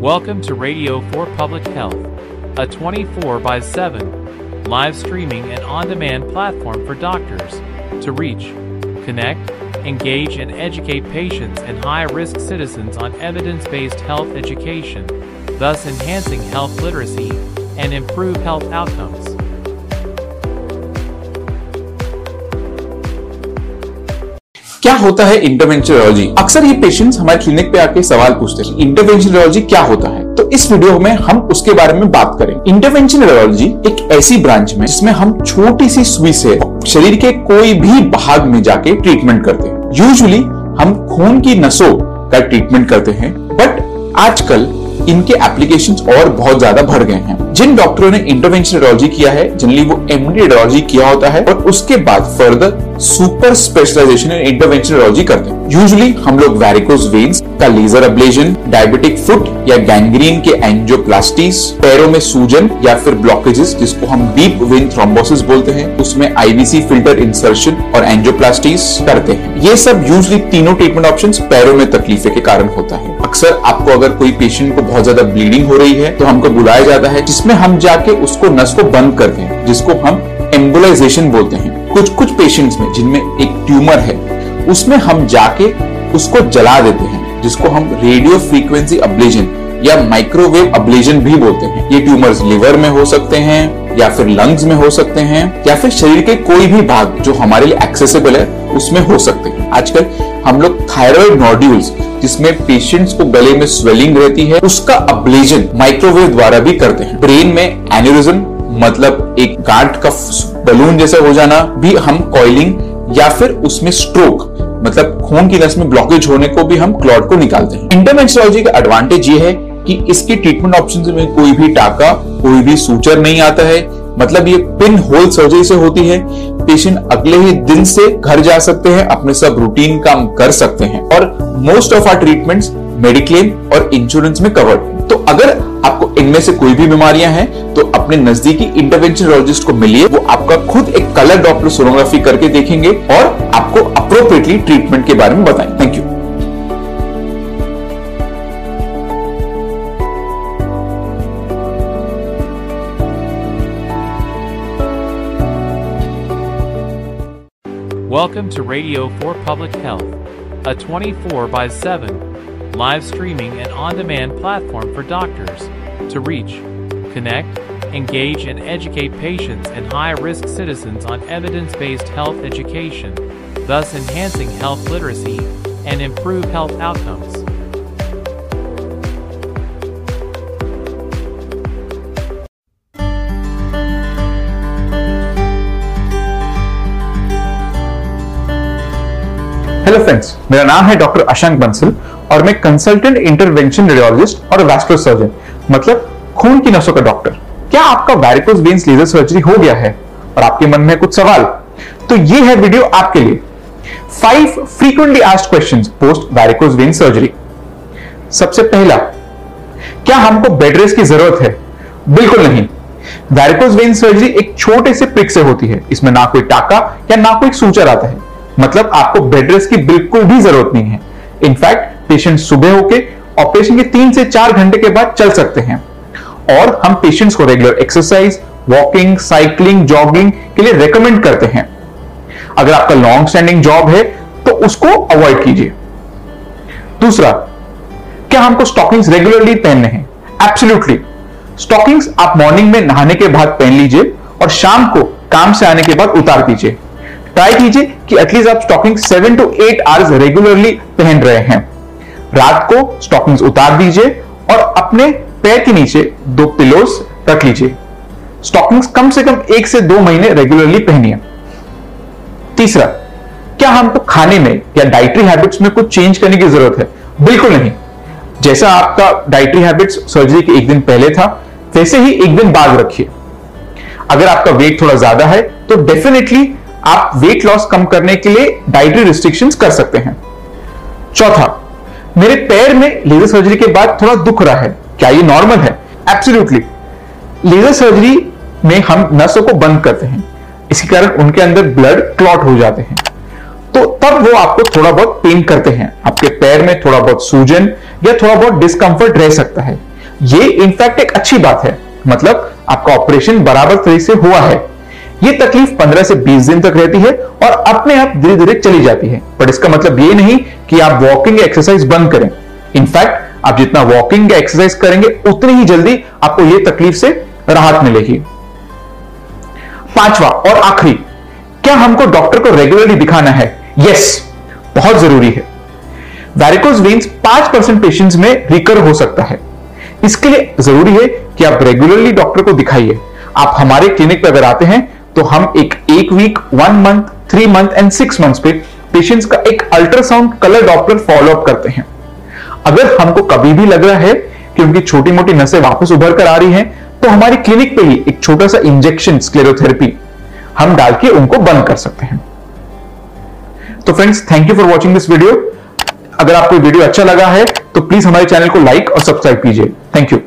Welcome to Radio for Public Health, a 24 by 7 live streaming and on demand platform for doctors to reach, connect, engage, and educate patients and high risk citizens on evidence based health education, thus enhancing health literacy and improve health outcomes. क्या होता है intervention radiology अक्सर ये patients हमारे clinic पे आके सवाल पूछते हैं इंटरवेंशन रेडियोलॉजी क्या होता है? तो इस वीडियो में हम उसके बारे में बात करें इंटरवेंशन रेडियोलॉजी एक ऐसी ब्रांच में जिसमें हम छोटी सी सुई से शरीर के कोई भी भाग में जाके ट्रीटमेंट करते हैं। यूजुअली हम खून की नसों का ट्रीटमेंट करते हैं बट आजकल इनके एप्लीकेशंस और बहुत ज़्यादा बढ़ गए हैं। जिन डॉक्टरों ने इंटरवेंशन रेडियोलॉजी किया है जनरली वो एमडी रेडियोलॉजी किया होता है और उसके बाद further super specialization in intervention radiology करते हैं। यूजुअली हम लोग वेरिकोस वेन्स का लेजर अब्लेजन डायबिटिक फुट या गैंग्रीन के एंजियोप्लास्टीज पैरों में सूजन या फिर ब्लॉकेजेस जिसको हम डीप वेन थ्रोम्बोसिस बोलते हैं, उसमें आईवीसी फ़िल्टर इंसर्शन और एंजियोप्लास्टीज करते हैं। ये सब यूजली तीनों ट्रीटमेंट ऑप्शन पैरों में तकलीफे के कारण होता है। अक्सर आपको अगर कोई पेशेंट को बहुत ज़्यादा ब्लीडिंग हो रही है तो हमको बुलाया जाता है, जिसमें हम जाके उसको नस को बंद करते हैं जिसको हम एम्बुलाइजेशन बोलते हैं। कुछ कुछ पेशेंट्स में, जिनमें एक ट्यूमर है, उसमें हम जाके उसको जला देते हैं, जिसको हम रेडियो फ्रीक्वेंसी अब्लेजन या माइक्रोवेव अब्लेजन भी बोलते हैं। ये ट्यूमर्स लिवर में हो सकते हैं, या फिर लंग्स में हो सकते हैं, या फिर शरीर के कोई भी भाग जो हमारे लिए एक्सेसिबल है, उसमें हो सकते हैं। आजकल हम लोग थायराइड नोड्यूल्स जिसमें पेशेंट्स को गले में स्वेलिंग रहती है, उसका अब्लेजन माइक्रोवेव द्वारा भी करते हैं। ब्रेन में एन्यूरिज्म मतलब एक गांठ का बलून जैसा हो जाना, भी हम कॉइलिंग या फिर उसमें स्ट्रोक मतलब खून की नस में ब्लॉकेज होने को भी हम क्लॉट को निकालते हैं। इंटरवेंशनोलॉजी का एडवांटेज ये है कि इसके ट्रीटमेंट ऑप्शन में कोई भी टाका, कोई भी सूचर नहीं आता है। मतलब ये पिन होल सर्जरी से होती है। पेशेंट अगले ही दिन से घर जा सकते हैं, अपने सब रूटीन काम कर सकते हैं। और most of our treatments mediclaim और इंश्योरेंस में कवर्ड तो अगर आपको इनमें से कोई भी बीमारियाँ हैं तो अपने नजदीकी इंटरवेंशनोलॉजिस्ट को मिलिए। वो आपका खुद एक कलर डॉप्लर सोनोग्राफी करके देखेंगे और आपको अप्रोप्रिएटली ट्रीटमेंट के बारे में बताएँ। Thank you Welcome to Radio for Public Health, a 24 by 7 live streaming and on demand platform for doctors. to reach, connect, engage, and educate patients and high risk citizens on evidence based health education, thus enhancing health literacy and improve health outcomes. Hello friends मेरा नाम है doctor Ashank Bansal और मैं consultant intervention radiologist और vascular surgeon मतलब खून की नसों का डॉक्टर क्या आपका वैरिकोस वेन्स लेजर सर्जरी हो गया है? और आपके मन में कुछ सवाल? तो ये है वीडियो आपके लिए। Five frequently asked questions post varicose vein surgery सबसे पहला, क्या हमको बेड रेस्ट की ज़रूरत है? बिल्कुल नहीं। वैरिकोस वेन सर्जरी एक छोटे से प्रिक से होती है। इसमें ना कोई टाका या ना कोई सूचर आता है। मतलब आपको बेड रेस्ट की बिल्कुल भी ज़रूरत नहीं है। इनफैक्ट पेशेंट सुबह होके ऑपरेशन के तीन से चार घंटे के बाद चल सकते हैं। और हम पेशेंट्स को regular exercise walking cycling jogging के लिए रेकमेंड करते हैं। अगर आपका लॉन्ग स्टैंडिंग जॉब है तो उसको अवॉइड कीजिए। दूसरा, क्या हमको स्टॉकिंग्स रेगुलरली पहनने हैं? एब्सोल्युटली स्टॉकिंग्स आप मॉर्निंग में नहाने के बाद पहन लीजिए और शाम को काम से आने के बाद उतार दीजिए। ट्राई कीजिए कि एटलीस्ट आप stocking seven to eight hours regularly पहन रहे हैं। रात को स्टॉकिंग्स उतार दीजिए और अपने पैर के नीचे दो पिलोस रख लीजिए। स्टॉकिंग्स कम से कम एक से दो महीने रेगुलरली पहनिए। तीसरा, क्या हमको खाने में या डाइटरी हैबिट्स में कुछ चेंज करने की ज़रूरत है? बिल्कुल नहीं। जैसा आपका डाइटरी हैबिट्स सर्जरी के एक दिन पहले था, वैसे ही एक दिन बाद रखिए। अगर आपका वेट थोड़ा ज़्यादा है तो डेफिनेटली आप वेट लॉस कम करने के लिए डाइटरी रिस्ट्रिक्शंस कर सकते हैं। चौथा मेरे पैर में लेजर सर्जरी के बाद थोड़ा दुख रहा है। क्या ये नॉर्मल है? एब्सोल्युटली लेजर सर्जरी में हम नसों को बंद करते हैं। इसी कारण उनके अंदर ब्लड क्लॉट हो जाते हैं। तो तब वो आपको थोड़ा बहुत पेन करते हैं। आपके पैर में थोड़ा बहुत सूजन या थोड़ा बहुत डिस्कंफर्ट रह सकता है। ये इनफैक्ट एक अच्छी बात है। मतलब आपका ऑपरेशन बराबर तरीके से हुआ है। ये तकलीफ़ 15 से 20 दिन तक रहती है और अपने आप धीरे धीरे चली जाती है। पर इसका मतलब ये नहीं कि आप वॉकिंग एक्सरसाइज बंद करें। इनफैक्ट आप जितना वॉकिंग एक्सरसाइज करेंगे, उतनी ही जल्दी आपको यह तकलीफ़ से राहत मिलेगी। पांचवा और आखिरी, क्या हमको डॉक्टर को रेगुलरली दिखाना है? यस बहुत ज़रूरी है। वैरिकोज वेन्स पाँच परसेंट पेशेंट में रिकर हो सकता है। इसके लिए ज़रूरी है कि आप रेगुलरली डॉक्टर को दिखाइए। आप हमारे क्लिनिक पर अगर आते हैं तो हम एक एक week one month three month and six months पे पेशेंट्स का एक ultrasound colour doppler follow up करते हैं। अगर हमको कभी भी लग रहा है कि उनकी छोटी मोटी नसें वापस उभर कर आ रही हैं तो हमारी क्लिनिक पे ही एक छोटा सा इंजेक्शन स्क्लेरोथेरेपी हम डाल के उनको बंद कर सकते हैं। तो friends thank you for watching this video अगर आपको वीडियो अच्छा लगा है तो प्लीज़ हमारे चैनल को लाइक और सब्सक्राइब कीजिए। Thank you